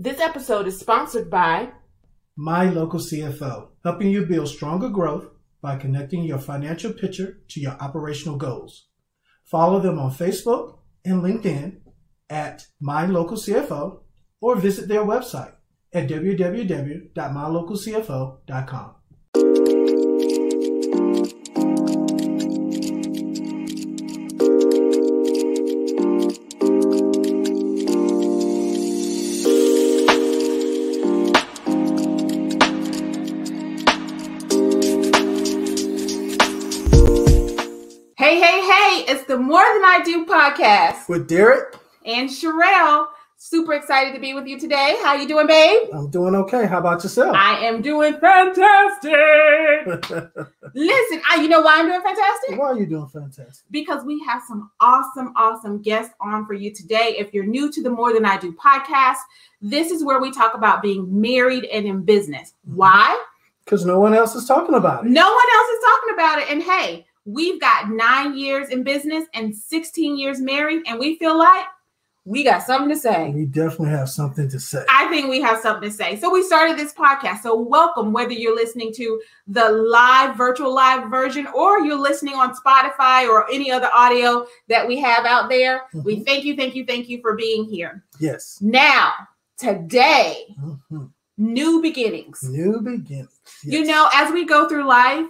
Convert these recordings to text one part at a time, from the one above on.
This episode is sponsored by My Local CFO, helping you build stronger growth by connecting your financial picture to your operational goals. Follow them on Facebook and LinkedIn at My Local CFO or visit their website at www.mylocalcfo.com. it's the More Than I Do podcast. With Derek, And Sherelle, super excited to be with you today. How you doing, babe? I'm doing okay. How about yourself? I am doing fantastic. Listen, I, you know why I'm doing fantastic? Why are you doing fantastic? because we have some awesome, awesome guests on for you today. If you're new to the More Than I Do podcast, this is where we talk about being married and in business. Mm-hmm. Why? Because no one else is talking about it. No one else is talking about it. And hey, we've got nine years in business and 16 years married, and we feel like we got something to say. We definitely have something to say. I think we have something to say. So we started this podcast. So welcome, whether you're listening to the live, virtual live version, or you're listening on Spotify or any other audio that we have out there. We Mhm. thank you, thank you, thank you for being here. Yes. Now, today, Mhm. new beginnings. New beginnings. You know, as we go through life,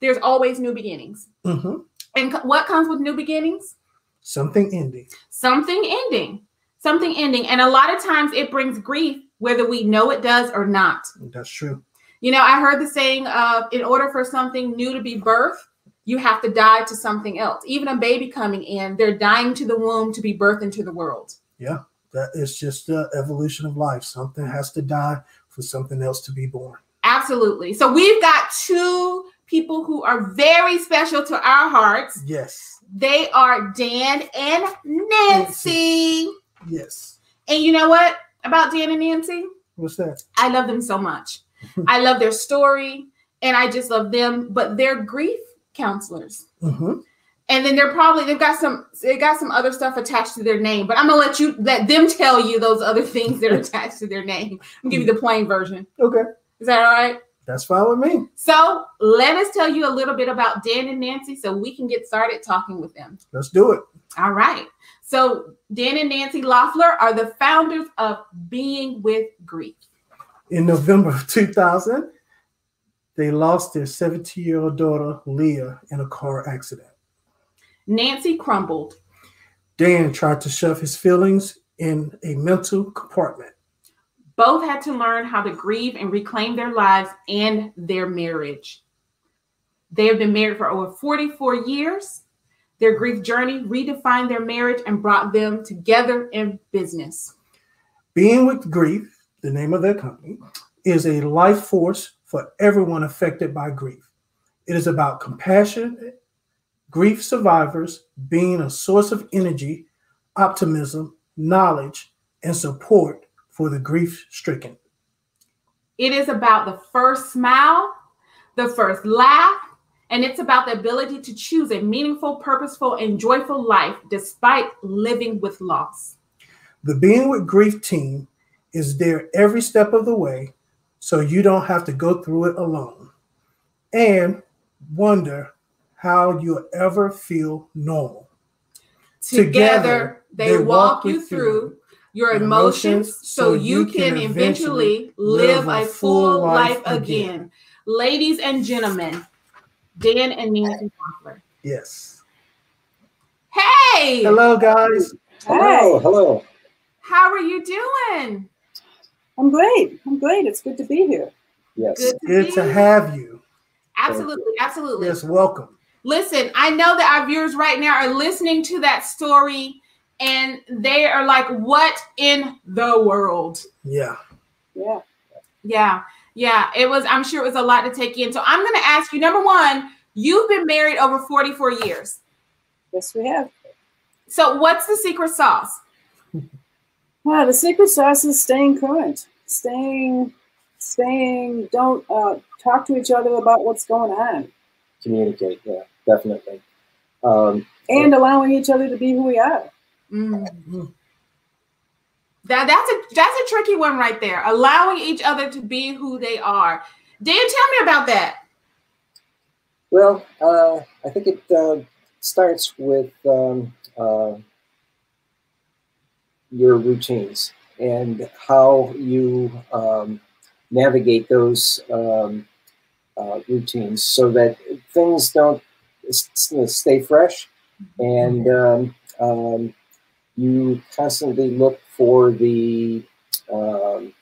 there's always new beginnings. hmm And c- what comes with new beginnings? something ending. Something ending. Something ending. And a lot of times it brings grief, whether we know it does or not. That's true. You know, I heard the saying of in order for something new to be birthed, you have to die to something else. Even a baby coming in, they're dying to the womb to be birthed into the world. Yeah, that is just the evolution of life. Something has to die for something else to be born. Absolutely. So we've got two people who are very special to our hearts. Yes. They are Dan and Nancy. Yes. And you know what about Dan and Nancy? What's that? I love them so much. I love their story and I just love them, but they're grief counselors. hmm And then they're probably they've got some they got some other stuff attached to their name, but I'm gonna let you let them tell you those other things that are attached to their name. I'm gonna give you the plain version. Okay. Is that all right? That's fine with me. So let us tell you a little bit about Dan and Nancy so we can get started talking with them. Let's do it. All right. So Dan and Nancy Loeffler are the founders of Being with Grief. In November of 2000, they lost their 17 year old daughter, Leah, in a car accident. Nancy crumbled. Dan tried to shove his feelings in a mental compartment. Both had to learn how to grieve and reclaim their lives and their marriage. They have been married for over 44 years. Their grief journey redefined their marriage and brought them together in business. Being with Grief, the name of their company, is a life force for everyone affected by grief. It is about compassion, grief survivors being a source of energy, optimism, knowledge, and support for the grief stricken. It is about the first smile, the first laugh, and it's about the ability to choose a meaningful, purposeful, and joyful life despite living with loss. The Being with Grief team is there every step of the way so you don't have to go through it alone and wonder how you'll ever feel normal. Together, they walk you through your emotions so you can eventually live a full life again. Ladies and gentlemen, Dan and Nancy Wampler. Yes. Hey, Hello, guys. Hello, hello. how are you doing? I'm great. I'm great. It's good to be here. Yes. Good to, Good to have you. Absolutely, absolutely. Yes, welcome. Listen, I know that our viewers right now are listening to that story and they are like, what in the world? Yeah. Yeah. Yeah, yeah, it was, I'm sure it was a lot to take in. So I'm going to ask you number one, you've been married over 44 years. Yes, we have. So what's the secret sauce? Wow, the secret sauce is staying current. Staying, staying. Don't uh, talk to each other about what's going on, Communicate, yeah, definitely. Um, and allowing each other to be who we are. Mm. That that's a that's a tricky one right there. Allowing each other to be who they are. Dan, tell me about that. Well, uh, I think it uh, starts with um, uh, your routines and how you um, navigate those um, uh, routines so that things don't stay fresh and um, um, you constantly look for the, um,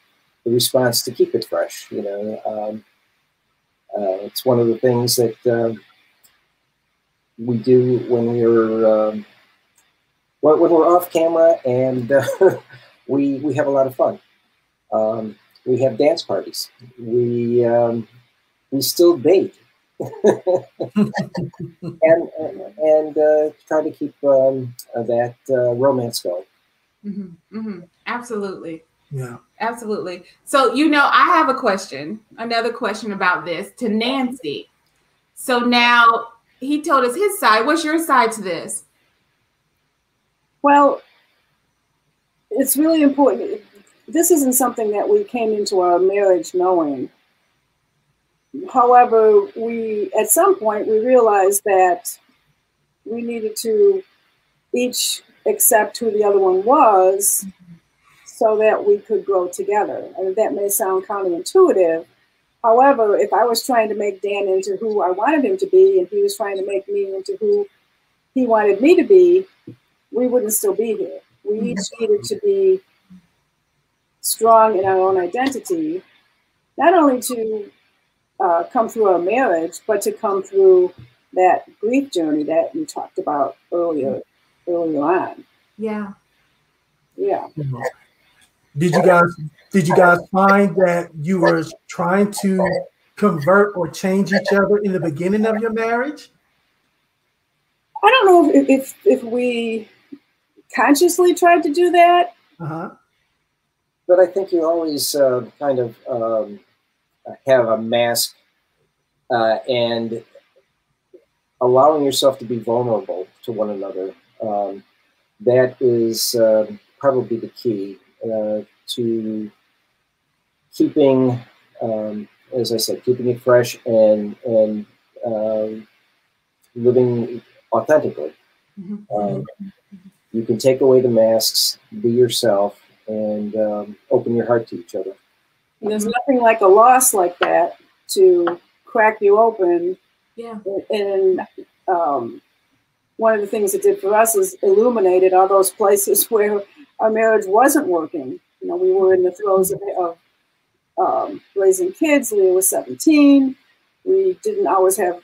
the response to keep it fresh. You know, um, uh, it's one of the things that uh, we do when we're um, when we're off camera and uh, we we have a lot of fun. Um, we have dance parties. We um, we still date. And and uh, try to keep um, that uh, romance going. Mm-hmm, mm-hmm. Absolutely. Yeah. Absolutely. So, you know, I have a question, another question about this to Nancy. So now he told us his side. What's your side to this? Well, it's really important. This isn't something that we came into our marriage knowing. However, we at some point we realized that we needed to each accept who the other one was so that we could grow together. And that may sound counterintuitive. However, if I was trying to make Dan into who I wanted him to be and he was trying to make me into who he wanted me to be, we wouldn't still be here. We mm-hmm. each needed to be strong in our own identity, not only to uh, come through our marriage, but to come through that grief journey that you talked about earlier, earlier on. Yeah. Yeah. Did you guys did you guys find that you were trying to convert or change each other in the beginning of your marriage? I don't know if if, if we consciously tried to do that. Uh-huh. But I think you always uh, kind of um, have a mask uh, and allowing yourself to be vulnerable to one another. Um, that is uh, probably the key uh, to keeping, um, as I said, keeping it fresh and and um, living authentically. Mm-hmm. Um, you can take away the masks, be yourself, and um, open your heart to each other. And there's nothing like a loss like that to crack you open. Yeah. And um, one of the things it did for us is illuminated all those places where our marriage wasn't working. You know, we were in the throes of, of um, raising kids. Leah was 17. We didn't always have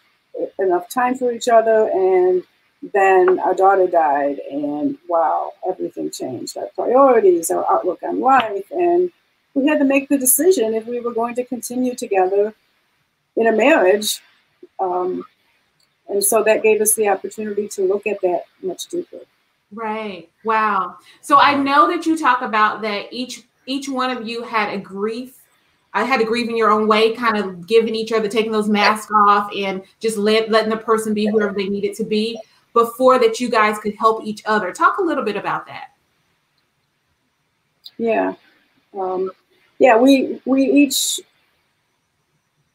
enough time for each other. And then our daughter died, and wow, everything changed. Our priorities, our outlook on life, and we had to make the decision if we were going to continue together in a marriage. Um, and so that gave us the opportunity to look at that much deeper. Right. Wow. So I know that you talk about that each each one of you had a grief. I had to grieve in your own way, kind of giving each other, taking those masks off, and just let, letting the person be whoever they needed to be before that you guys could help each other. Talk a little bit about that. Yeah. Um, yeah, we we each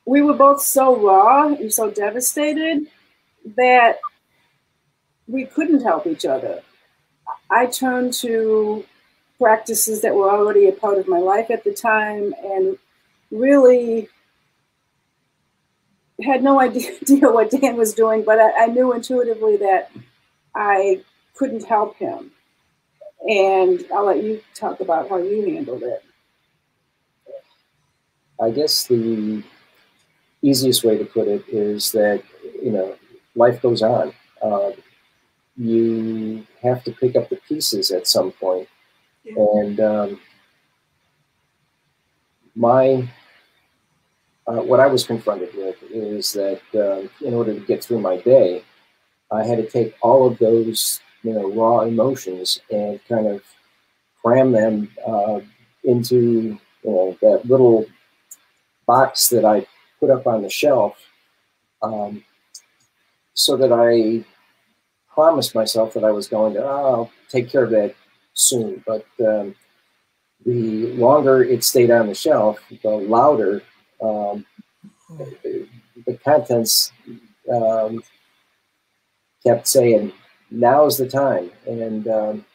we were both so raw and so devastated that we couldn't help each other. I turned to practices that were already a part of my life at the time and really had no idea what Dan was doing, but I, I knew intuitively that I couldn't help him. And I'll let you talk about how you handled it. I guess the easiest way to put it is that, you know, life goes on. Uh, you have to pick up the pieces at some point. Yeah. And um, my uh, what I was confronted with is that uh, in order to get through my day, I had to take all of those you know raw emotions and kind of cram them uh, into you know that little box that I put up on the shelf, um, so that I promised myself that I was going to oh, I'll take care of that soon, but um, the longer it stayed on the shelf, the louder um, the contents um, kept saying, "Now's the time." And um,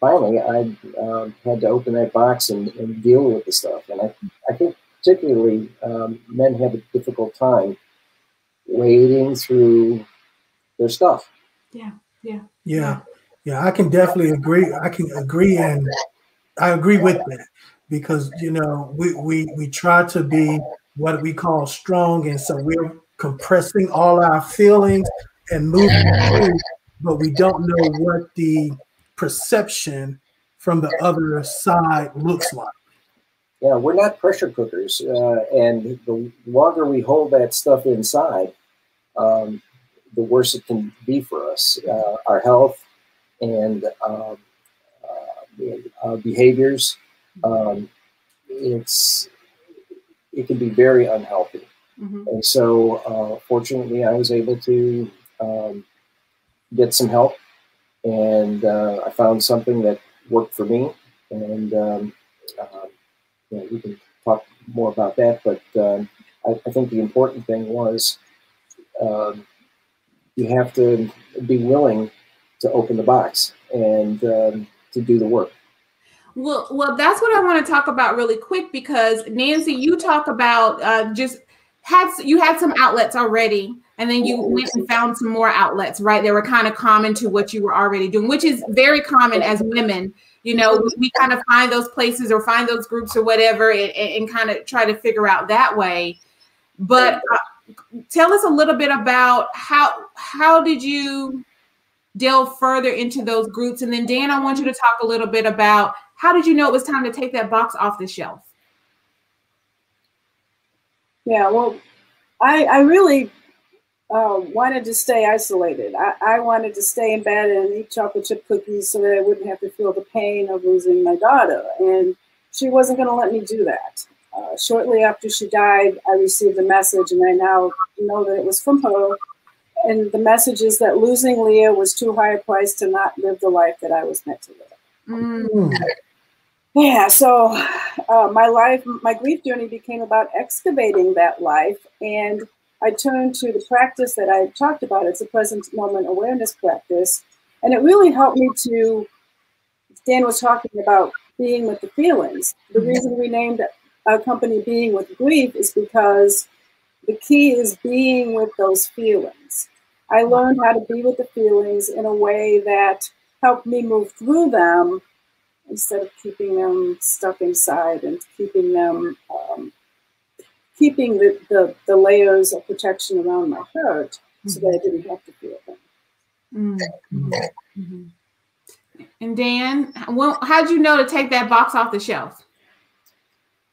finally, I um, had to open that box and, and, deal with the stuff. And I, I think particularly um, men have a difficult time wading through their stuff. Yeah, yeah, yeah, yeah. I can definitely agree. I can agree, and I agree with that because you know we we we try to be what we call strong, and so we're compressing all our feelings and moving through, but we don't know what the perception from the other side looks like. Yeah, we're not pressure cookers, uh, and the longer we hold that stuff inside, um, the worse it can be for us, uh, our health, and um, uh, our behaviors. Um, it's it can be very unhealthy. Mm-hmm. And so, uh, fortunately, I was able to um, get some help, and uh, I found something that worked for me. And um, uh, you know, we can talk more about that. But um, I, I, think the important thing was um, you have to be willing to open the box and um, to do the work. Well, well, that's what I want to talk about really quick because Nancy, you talk about uh, just had you had some outlets already, and then you went and found some more outlets, right? They were kind of common to what you were already doing, which is very common as women. You know, we, we kind of find those places or find those groups or whatever, and, and kind of try to figure out that way. But uh, tell us a little bit about how how did you delve further into those groups, and then Dan, I want you to talk a little bit about how did you know it was time to take that box off the shelf? Yeah, well, I, I really uh, wanted to stay isolated. I, I wanted to stay in bed and eat chocolate chip cookies so that I wouldn't have to feel the pain of losing my daughter. And she wasn't going to let me do that. Uh, shortly after she died, I received a message, and I now know that it was from her. And the message is that losing Leah was too high a price to not live the life that I was meant to live. Mm. Yeah, so uh, my life, my grief journey became about excavating that life. And I turned to the practice that I talked about. It's a present moment awareness practice. And it really helped me to, Dan was talking about being with the feelings. The mm-hmm. reason we named our company Being with Grief is because the key is being with those feelings. I learned how to be with the feelings in a way that helped me move through them instead of keeping them stuck inside and keeping them um, keeping the, the, the, layers of protection around my heart mm-hmm. so that I didn't have to feel them. Mm-hmm. Mm-hmm. And Dan, well, how'd you know to take that box off the shelf?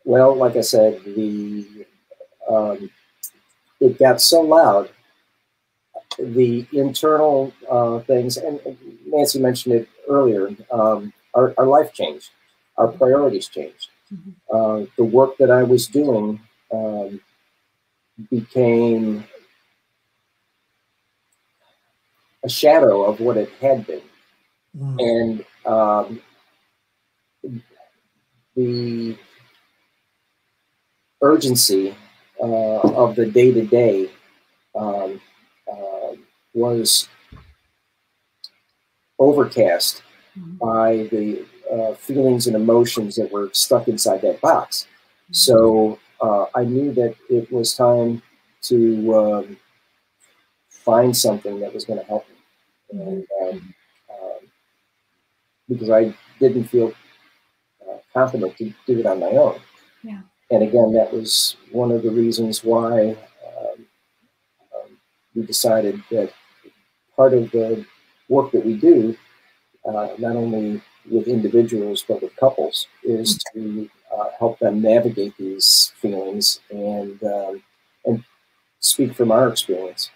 Well, like I said, the um, it got so loud. The internal uh, things, and Nancy mentioned it earlier. Um, our, our life changed, our priorities changed. Mm-hmm. Uh, the work that I was doing um, became a shadow of what it had been. Mm. And um, the urgency uh, of the day to day was overcast mm-hmm. by the uh, feelings and emotions that were stuck inside that box. Mm-hmm. So uh, I knew that it was time to um, find something that was going to help me. And, um, um, because I didn't feel uh, confident to do it on my own. Yeah. And again, that was one of the reasons why um, um, we decided that part of the work that we do uh, not only with individuals but with couples, is to uh, help them navigate these feelings and um, and speak from our experience.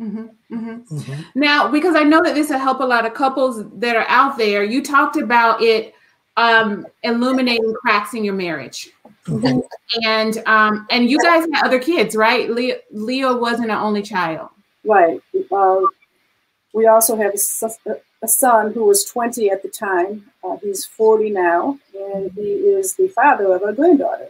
Mm-hmm, mm-hmm. Mm-hmm. Now, because I know that this will help a lot of couples that are out there, you talked about it um, illuminating cracks in your marriage, mm-hmm. and um, and you guys had other kids, right? Leah, Leah wasn't an only child, right? Uh, we also have a, a son who was 20 at the time. Uh, he's 40 now, and he is the father of a granddaughter.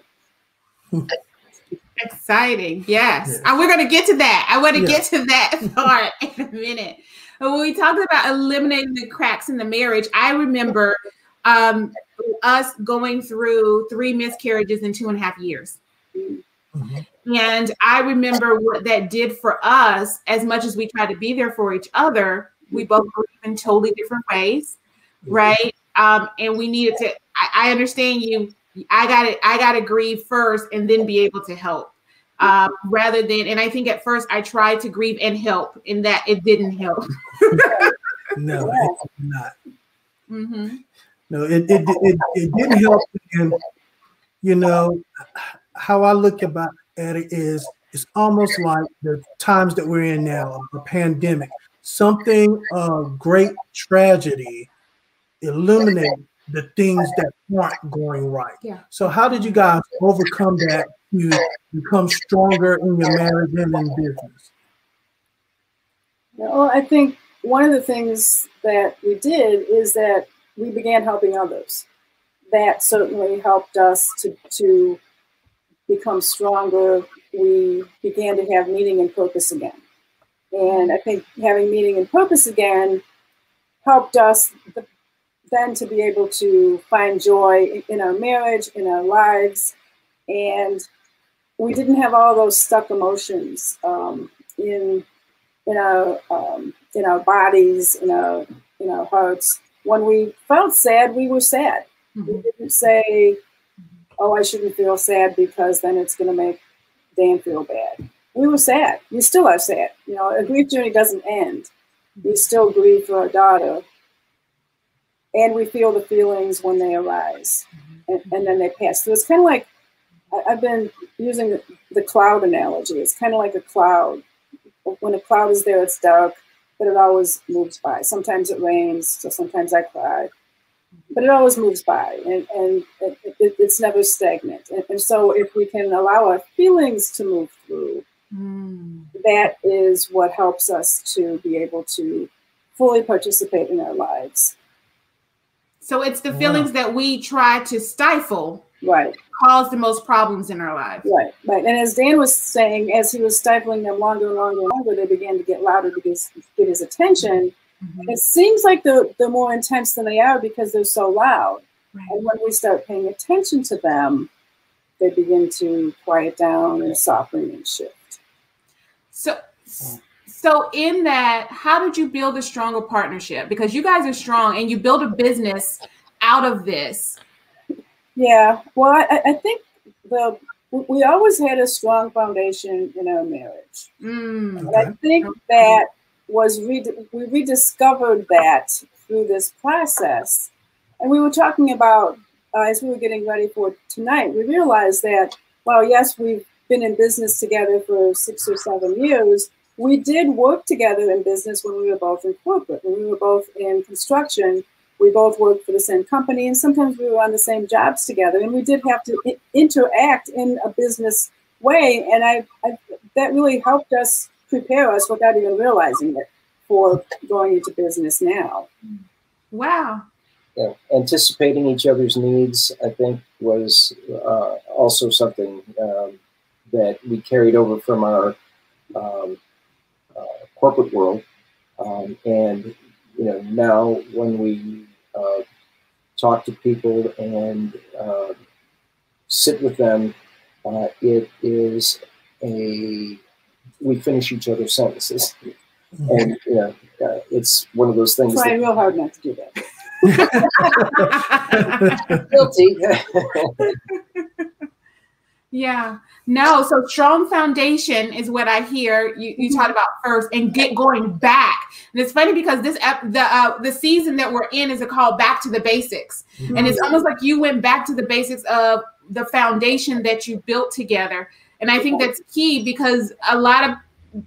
Exciting, yes. yes. And we're going to get to that. I want to get to that part in a minute. But when we talked about eliminating the cracks in the marriage, I remember um, us going through three miscarriages in two and a half years. Mm-hmm. And I remember what that did for us, as much as we tried to be there for each other, we both grew in totally different ways, mm-hmm. right? Um, and we needed to, I, I understand you, I gotta, I gotta grieve first and then be able to help. Um, rather than, and I think at first I tried to grieve and help, and that it didn't help. no, it did not. Mm-hmm. No, it, it, it, it didn't help. And, you know, how I look about at it is it's almost like the times that we're in now, the pandemic. Something of great tragedy illuminate the things that aren't going right. Yeah. So how did you guys overcome that to become stronger in your marriage and in business? Well, I think one of the things that we did is that we began helping others. That certainly helped us to, to become stronger. We began to have meaning and purpose again. And I think having meaning and purpose again helped us then to be able to find joy in our marriage, in our lives. And we didn't have all those stuck emotions um, in in our um, in our bodies, in our in our hearts. When we felt sad, we were sad. Mm-hmm. We didn't say, "Oh, I shouldn't feel sad because then it's going to make Dan feel bad." We were sad. We still are sad. You know, a grief journey doesn't end. We still grieve for our daughter, and we feel the feelings when they arise, and, and then they pass. So it's kind of like I've been using the, cloud analogy. It's kind of like a cloud. When a cloud is there, it's dark, but it always moves by. Sometimes it rains, so sometimes I cry, but it always moves by, and, and it, it, it's never stagnant. And, and, so, if we can allow our feelings to move through, mm. that is what helps us to be able to fully participate in our lives. So it's the feelings that we try to stifle right cause the most problems in our lives right right and as dan was saying as he was stifling them longer and longer and longer they began to get louder to get, get his attention mm-hmm. it seems like they're, they're more intense than they are because they're so loud right. and when we start paying attention to them they begin to quiet down and soften and shift so so in that how did you build a stronger partnership because you guys are strong and you build a business out of this yeah, well, I, I think the we always had a strong foundation in our marriage. Mm, okay. I think that was we rediscovered that through this process, and we were talking about uh, as we were getting ready for tonight. We realized that well, yes, we've been in business together for six or seven years. We did work together in business when we were both in corporate, when we were both in construction we both worked for the same company and sometimes we were on the same jobs together and we did have to I- interact in a business way and I, I, that really helped us prepare us without even realizing it for going into business now wow yeah anticipating each other's needs i think was uh, also something um, that we carried over from our um, uh, corporate world um, and you know now when we uh, talk to people and uh, sit with them. Uh, it is a we finish each other's sentences, mm-hmm. and you know, uh, it's one of those things. Trying real hard not to do that. Guilty. yeah. No, so strong foundation is what I hear you, you talk about first, and get going back. And it's funny because this the uh, the season that we're in is a call back to the basics, mm-hmm. and it's almost like you went back to the basics of the foundation that you built together. And I think that's key because a lot of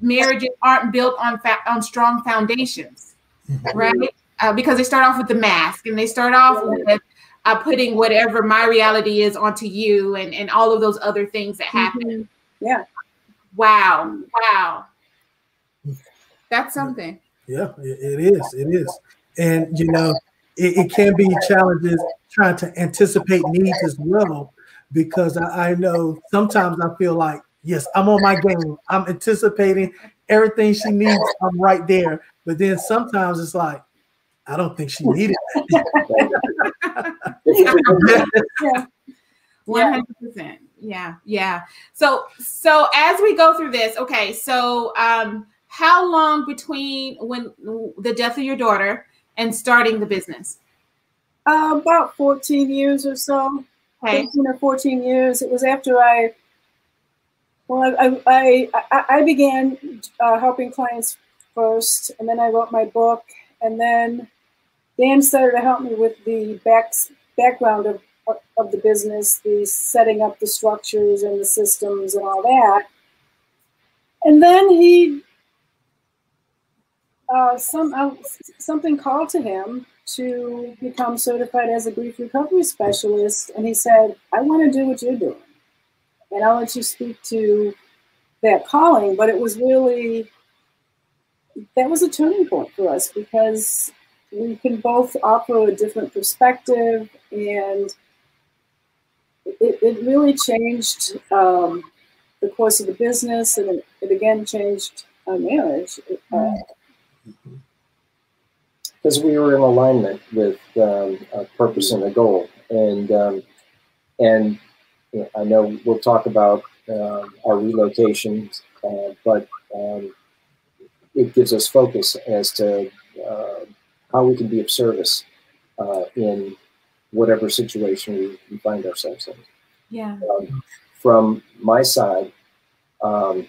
marriages aren't built on fa- on strong foundations, mm-hmm. right? Uh, because they start off with the mask and they start off with uh, putting whatever my reality is onto you and, and all of those other things that happen. Mm-hmm. Yeah. Wow. Wow. That's something. Yeah, it is. It is. and you know it, it can be challenges trying to anticipate needs as well because I, I know sometimes I feel like yes I'm on my game I'm anticipating everything she needs I'm right there but then sometimes it's like I don't think she needed that. One hundred percent. Yeah, yeah. So, so as we go through this, okay. So, um, how long between when the death of your daughter and starting the business? Uh, about fourteen years or so. Okay. 15 or 14 years. It was after I, well, I, I, I, I began uh, helping clients first, and then I wrote my book, and then Dan started to help me with the back, background of, of the business, the setting up the structures and the systems and all that. And then he, uh, some, uh, something called to him to become certified as a grief recovery specialist. And he said, I want to do what you're doing. And I'll let you speak to that calling. But it was really, that was a turning point for us because we can both offer a different perspective and it, it really changed um, the course of the business and it, it again changed our marriage. Uh, because we were in alignment with um, a purpose and a goal. And um, and you know, I know we'll talk about uh, our relocations uh, but um, it gives us focus as to uh, how we can be of service uh, in whatever situation we, we, find ourselves in. Yeah. Um, from my side, um,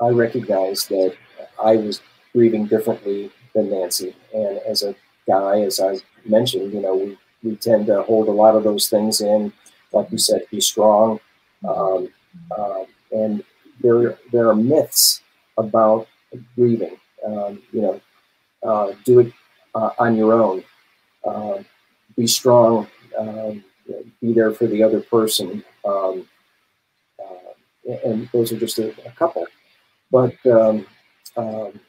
I recognize that I was grieving differently than Nancy. And as a guy, as I mentioned, you know, we, we tend to hold a lot of those things in, like you said, be strong. Um, uh, and there, there are myths about grieving. Um, you know, uh, do it uh, on your own. Uh, be strong. Um, be there for the other person. Um, uh, and those are just a, a couple. But um, um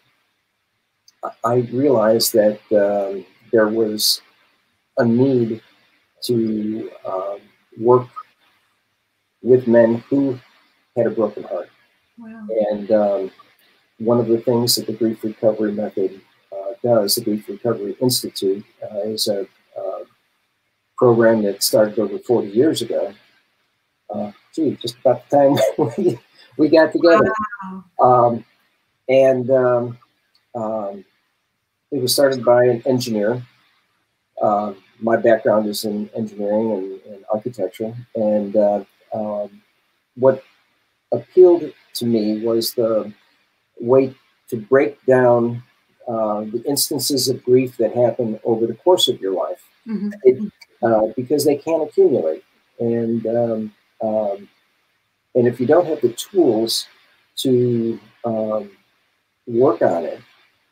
I realized that um, there was a need to um, work with men who had a broken heart. Wow. And um, one of the things that the Grief Recovery Method does, the Grief Recovery Institute, uh, is a uh, program that started over 40 years ago. Uh, gee, just about the time we, we got together. Wow. Um, and um, um, it was started by an engineer. Uh, my background is in engineering and, and architecture, and uh, um, what appealed to me was the way to break down uh, the instances of grief that happen over the course of your life, mm-hmm. it, uh, because they can accumulate, and um, um, and if you don't have the tools to um, work on it,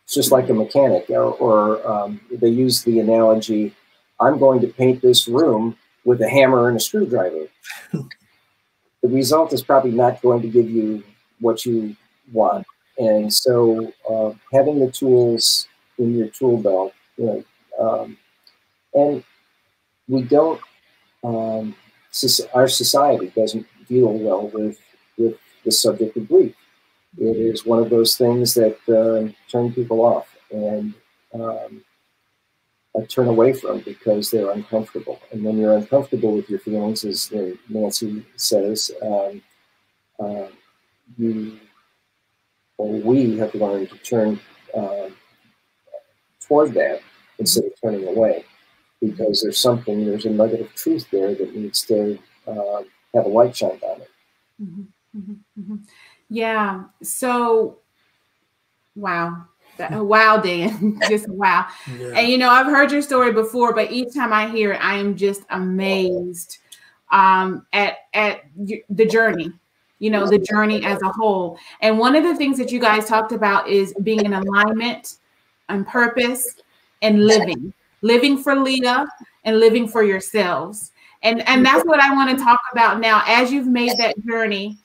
it's just like a mechanic, or, or um, they use the analogy I'm going to paint this room with a hammer and a screwdriver. the result is probably not going to give you what you want. And so, uh, having the tools in your tool belt, you know, um, and we don't, um, our society doesn't deal well with with the subject of grief it is one of those things that uh, turn people off and um, turn away from because they're uncomfortable. And when you're uncomfortable with your feelings, as Nancy says, um, uh, you or we have learned to turn uh, toward that instead of turning away because there's something, there's a nugget of truth there that needs to uh, have a light shined on it. Mm-hmm, mm-hmm, mm-hmm. Yeah. So, wow. Wow, Dan. just wow. Yeah. And you know, I've heard your story before, but each time I hear it, I am just amazed um, at at the journey. You know, the journey as a whole. And one of the things that you guys talked about is being in alignment and purpose and living, living for Leah and living for yourselves. And and that's what I want to talk about now. As you've made that journey,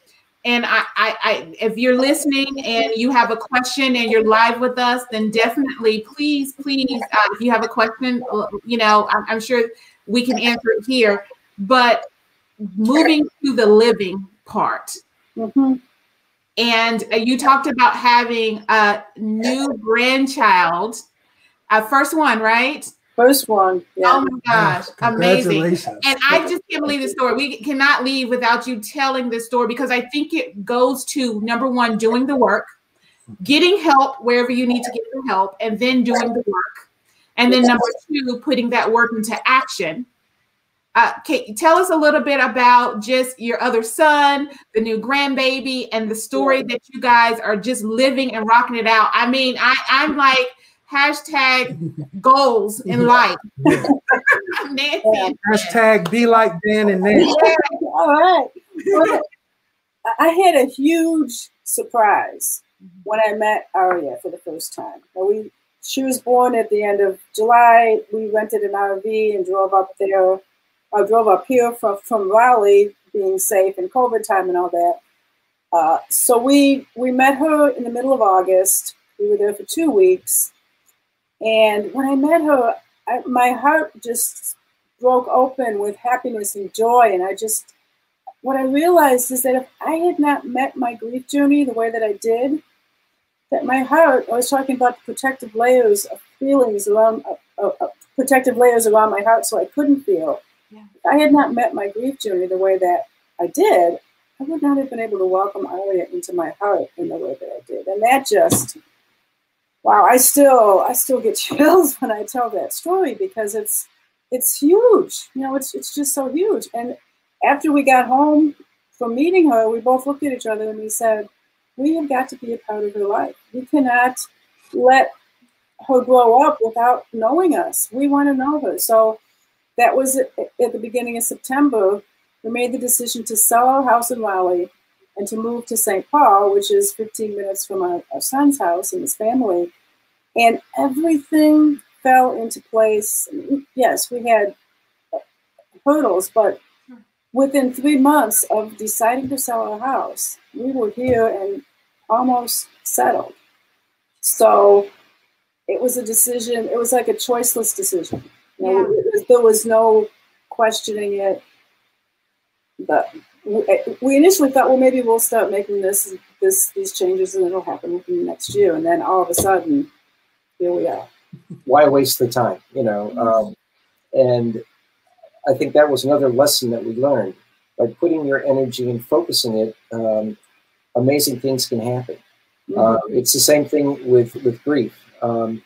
and I, I, I, if you're listening and you have a question and you're live with us, then definitely, please, please, uh, if you have a question, uh, you know, I'm, I'm sure we can answer it here. But moving to the living part. Mm-hmm. And uh, you talked about having a new grandchild, a first one, right? First one. Yeah. Oh my gosh, amazing. And I just can't believe the story. We cannot leave without you telling this story because I think it goes to number one, doing the work, getting help wherever you need to get the help, and then doing the work. And then number two, putting that work into action. Uh, can tell us a little bit about just your other son, the new grandbaby, and the story that you guys are just living and rocking it out. I mean, I, I'm like, hashtag goals in life. Nancy. Hashtag be like Dan and Nancy. All right. Well, I had a huge surprise when I met Aria for the first time. we she was born at the end of July. We rented an RV and drove up there. I drove up here from, from Raleigh, being safe in COVID time and all that. Uh, so we we met her in the middle of August. We were there for two weeks, and when I met her, I, my heart just broke open with happiness and joy. And I just, what I realized is that if I had not met my grief journey the way that I did, that my heart, I was talking about the protective layers of feelings around, uh, uh, uh, protective layers around my heart so I couldn't feel. Yeah. If I had not met my grief journey the way that I did, I would not have been able to welcome Aria into my heart in the way that I did. And that just wow, I still I still get chills when I tell that story because it's it's huge. You know, it's it's just so huge. And after we got home from meeting her, we both looked at each other and we said, we have got to be a part of her life. We cannot let her grow up without knowing us. We want to know her. So that was at the beginning of September. We made the decision to sell our house in Raleigh and to move to St. Paul, which is 15 minutes from our, our son's house and his family. And everything fell into place. Yes, we had hurdles, but within three months of deciding to sell our house, we were here and almost settled. So it was a decision, it was like a choiceless decision. You know, yeah. there was no questioning it. But we initially thought, well, maybe we'll start making this, this, these changes, and it'll happen within the next year. And then all of a sudden, here we are. Why waste the time? You know, um, and I think that was another lesson that we learned by putting your energy and focusing it. Um, amazing things can happen. Mm-hmm. Uh, it's the same thing with with grief. Um,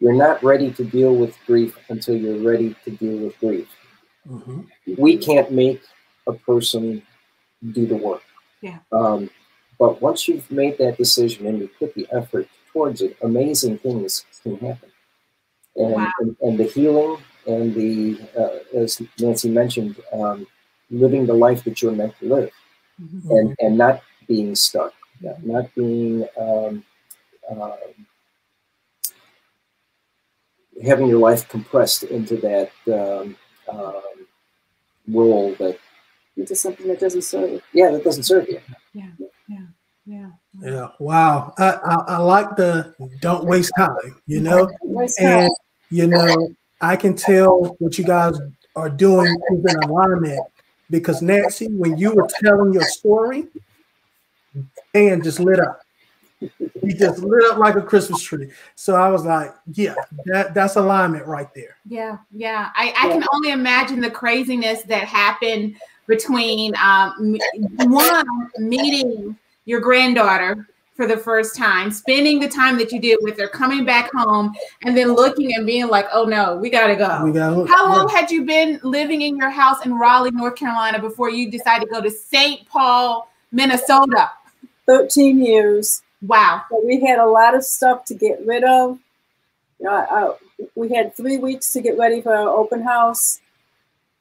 you're not ready to deal with grief until you're ready to deal with grief. Mm-hmm. We can't make a person do the work. Yeah. Um, but once you've made that decision and you put the effort towards it, amazing things can happen. And, wow. and, and, the healing and the, uh, as Nancy mentioned, um, living the life that you're meant to live mm-hmm. and, and not being stuck, not being um, uh, having your life compressed into that um, um, role that into something that doesn't serve you. Yeah, that doesn't serve you. Yeah, yeah, yeah. Yeah. Wow. I, I, I like the don't waste time. You know, and you know I can tell what you guys are doing is in alignment because Nancy, when you were telling your story, and just lit up he just lit up like a Christmas tree. So I was like, yeah, that that's alignment right there. Yeah, yeah. I, I can only imagine the craziness that happened between um, one meeting your granddaughter for the first time, spending the time that you did with her, coming back home, and then looking and being like, "Oh no, we gotta go." We gotta, How long yeah. had you been living in your house in Raleigh, North Carolina, before you decided to go to St. Paul, Minnesota? Thirteen years. Wow. So we had a lot of stuff to get rid of. You know, I, we had three weeks to get ready for our open house.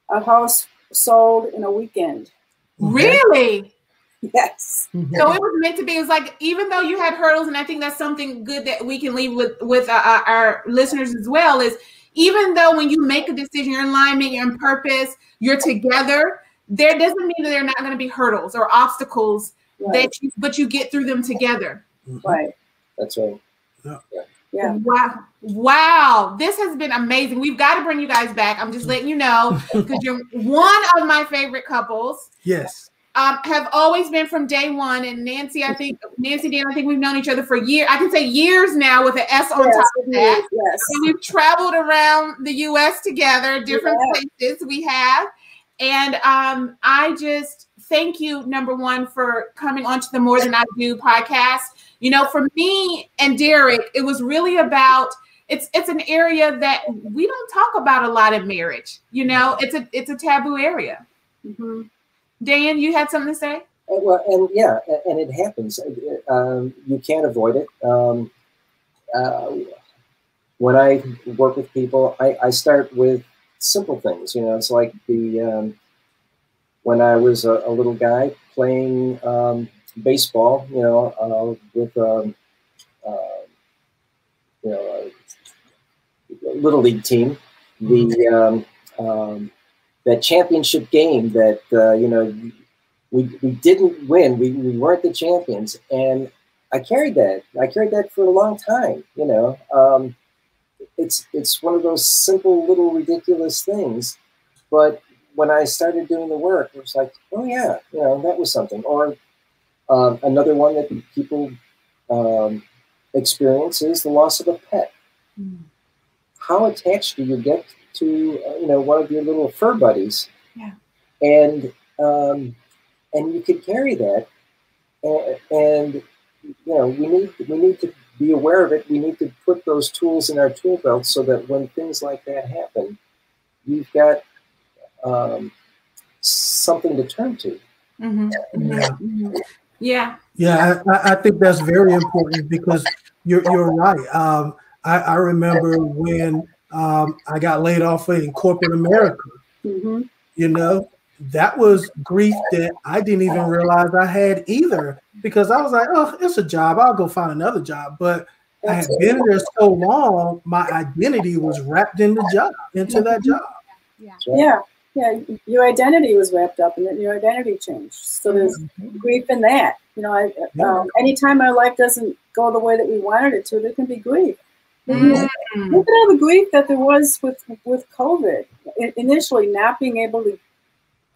Our house sold in a weekend. Really? Yes. Mm-hmm. So it was meant to be. It was like even though you had hurdles, and I think that's something good that we can leave with with uh, uh our listeners as well. Is even though when you make a decision, you're in alignment, you're in purpose, you're together, there doesn't mean that there are not going to be hurdles or obstacles Right. that you, but you get through them together. Right. That's right. Yeah. Wow. Wow. This has been amazing. We've got to bring you guys back. I'm just letting you know because you're one of my favorite couples. Yes. Um, have always been from day one. And Nancy, I think Nancy Dan, I think we've known each other for years. I can say years now with an S on Yes, top of that. yes. And we've traveled around the US together, different Yeah. places we have. And um, I just thank you, number one, for coming onto the More Than I Do podcast. You know, for me and Derek, it was really about it's it's an area that we don't talk about a lot in marriage. You know, it's a it's a taboo area. Mhm. Dan, you had something to say? And, well, and yeah, and it happens. Uh, Um, you can't avoid it. Um, uh, when I work with people, I, I start with simple things. You know, it's like the um, when I was a, a little guy playing um, baseball. You know, uh, with um, uh, you know a little league team. The um, um, that championship game that uh, you know we, we didn't win. We, we weren't the champions. And I carried that. I carried that for a long time, you know. Um, it's it's one of those simple little ridiculous things. But when I started doing the work, it was like, oh yeah, you know, that was something. Or um, another one that people um, experience is the loss of a pet. How attached do you get to uh, you know one of your little fur buddies? Yeah. And um, and you can carry that and, and you know we need we need to be aware of it we need to put those tools in our tool belt so that when things like that happen you've got um, something to turn to Mhm. Yeah. Yeah. Yeah, I, I- think that's very important because you're you're right. Um, I, I remember when um, I got laid off in corporate America. Mhm. You know, that was grief that I didn't even realize I had either because I was like, oh, it's a job. I'll go find another job. But I had been there so long, my identity was wrapped in the job, into that job. Yeah, yeah. Your identity was wrapped up, and then your identity changed. So there's grief in that. You know, I, Yeah. um, anytime our life doesn't go the way that we wanted it to, there can be grief. Mm. Look at all the grief that there was with with COVID. I- initially, not being able to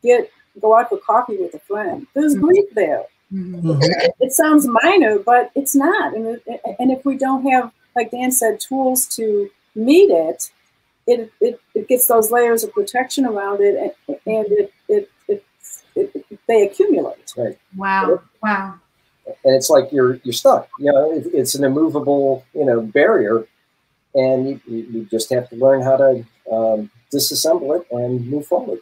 get go out for coffee with a friend. There's Mhm. grief there. Mhm. Mhm. It sounds minor, but it's not. And it, and if we don't have, like Dan said, tools to meet it, it it, it gets those layers of protection around it, and, and it, it, it, it they accumulate. right Wow. Wow. and it's like you're you're stuck you know it, it's an immovable you know barrier and you, you you just have to learn how to um, disassemble it and move forward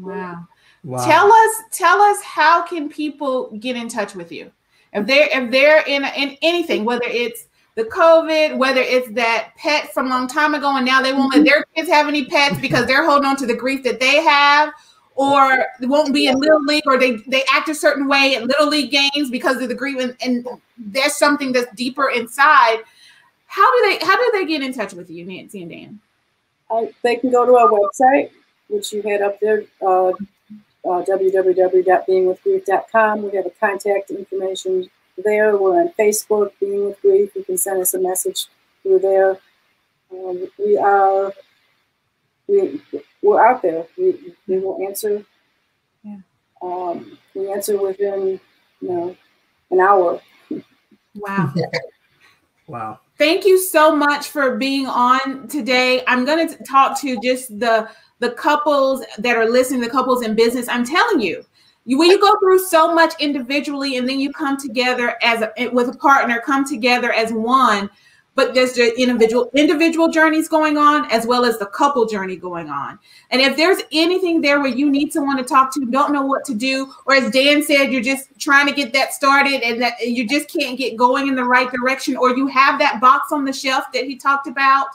Wow. Wow. Tell us, tell us how can people get in touch with you? If they're if they're in in anything, whether it's the COVID, whether it's that pet from a long time ago, and now they won't let their kids have any pets because they're holding on to the grief that they have, or they won't be in little league, or they they act a certain way at little league games because of the grief, and, and there's something that's deeper inside. How do they how do they get in touch with you, Nancy and Dan? Uh, they can go to our website, which you had up there, uh, uh, www.beingwithgrief.com. We have a contact information there. We're on Facebook, Being with Grief. You can send us a message through there. Um, we are we we're out there. We we will answer. Yeah. Um, we answer within you know an hour. Wow. Wow. Thank you so much for being on today. I'm going to talk to just the the couples that are listening, the couples in business. I'm telling you, you when you go through so much individually and then you come together as a with a partner, come together as one, but there's the individual individual journeys going on as well as the couple journey going on. And if there's anything there where you need someone to talk to, don't know what to do, or as Dan said, you're just trying to get that started and that you just can't get going in the right direction, or you have that box on the shelf that he talked about,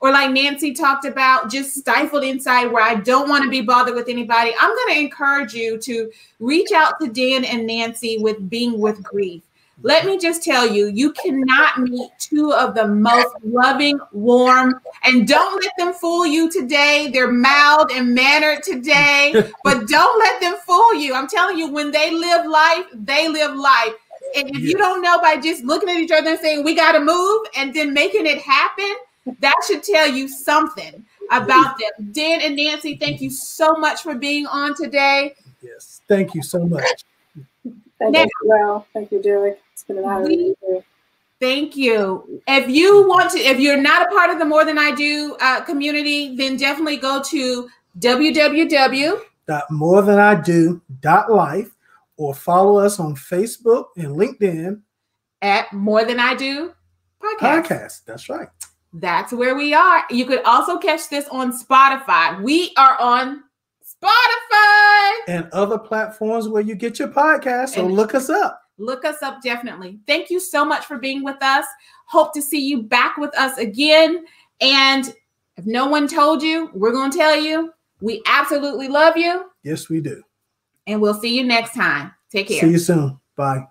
or like Nancy talked about, just stifled inside where I don't want to be bothered with anybody, I'm going to encourage you to reach out to Dan and Nancy with Being with Grief. Let me just tell you, you cannot meet two of the most loving, warm, and don't let them fool you today. They're mild and mannered today, but don't let them fool you. I'm telling you, when they live life, they live life. And if you don't know by just looking at each other and saying, we got to move, and then making it happen, that should tell you something about them. Dan and Nancy, thank you so much for being on today. Yes, thank you so much. Thank Now- you, well, thank you, Derek. It's been an honor. to meet you. Thank you. If you want to, if you're not a part of the More Than I Do uh, community, then definitely go to www. More than I do life or follow us on Facebook and LinkedIn at More Than I Do podcast. podcast. That's right. That's where we are. You could also catch this on Spotify. We are on Spotify. And other platforms where you get your podcast. So And- look us up. Look us up definitely. Thank you so much for being with us. Hope to see you back with us again. And if no one told you, we're going to tell you we absolutely love you. Yes, we do. And we'll see you next time. Take care. See you soon. Bye.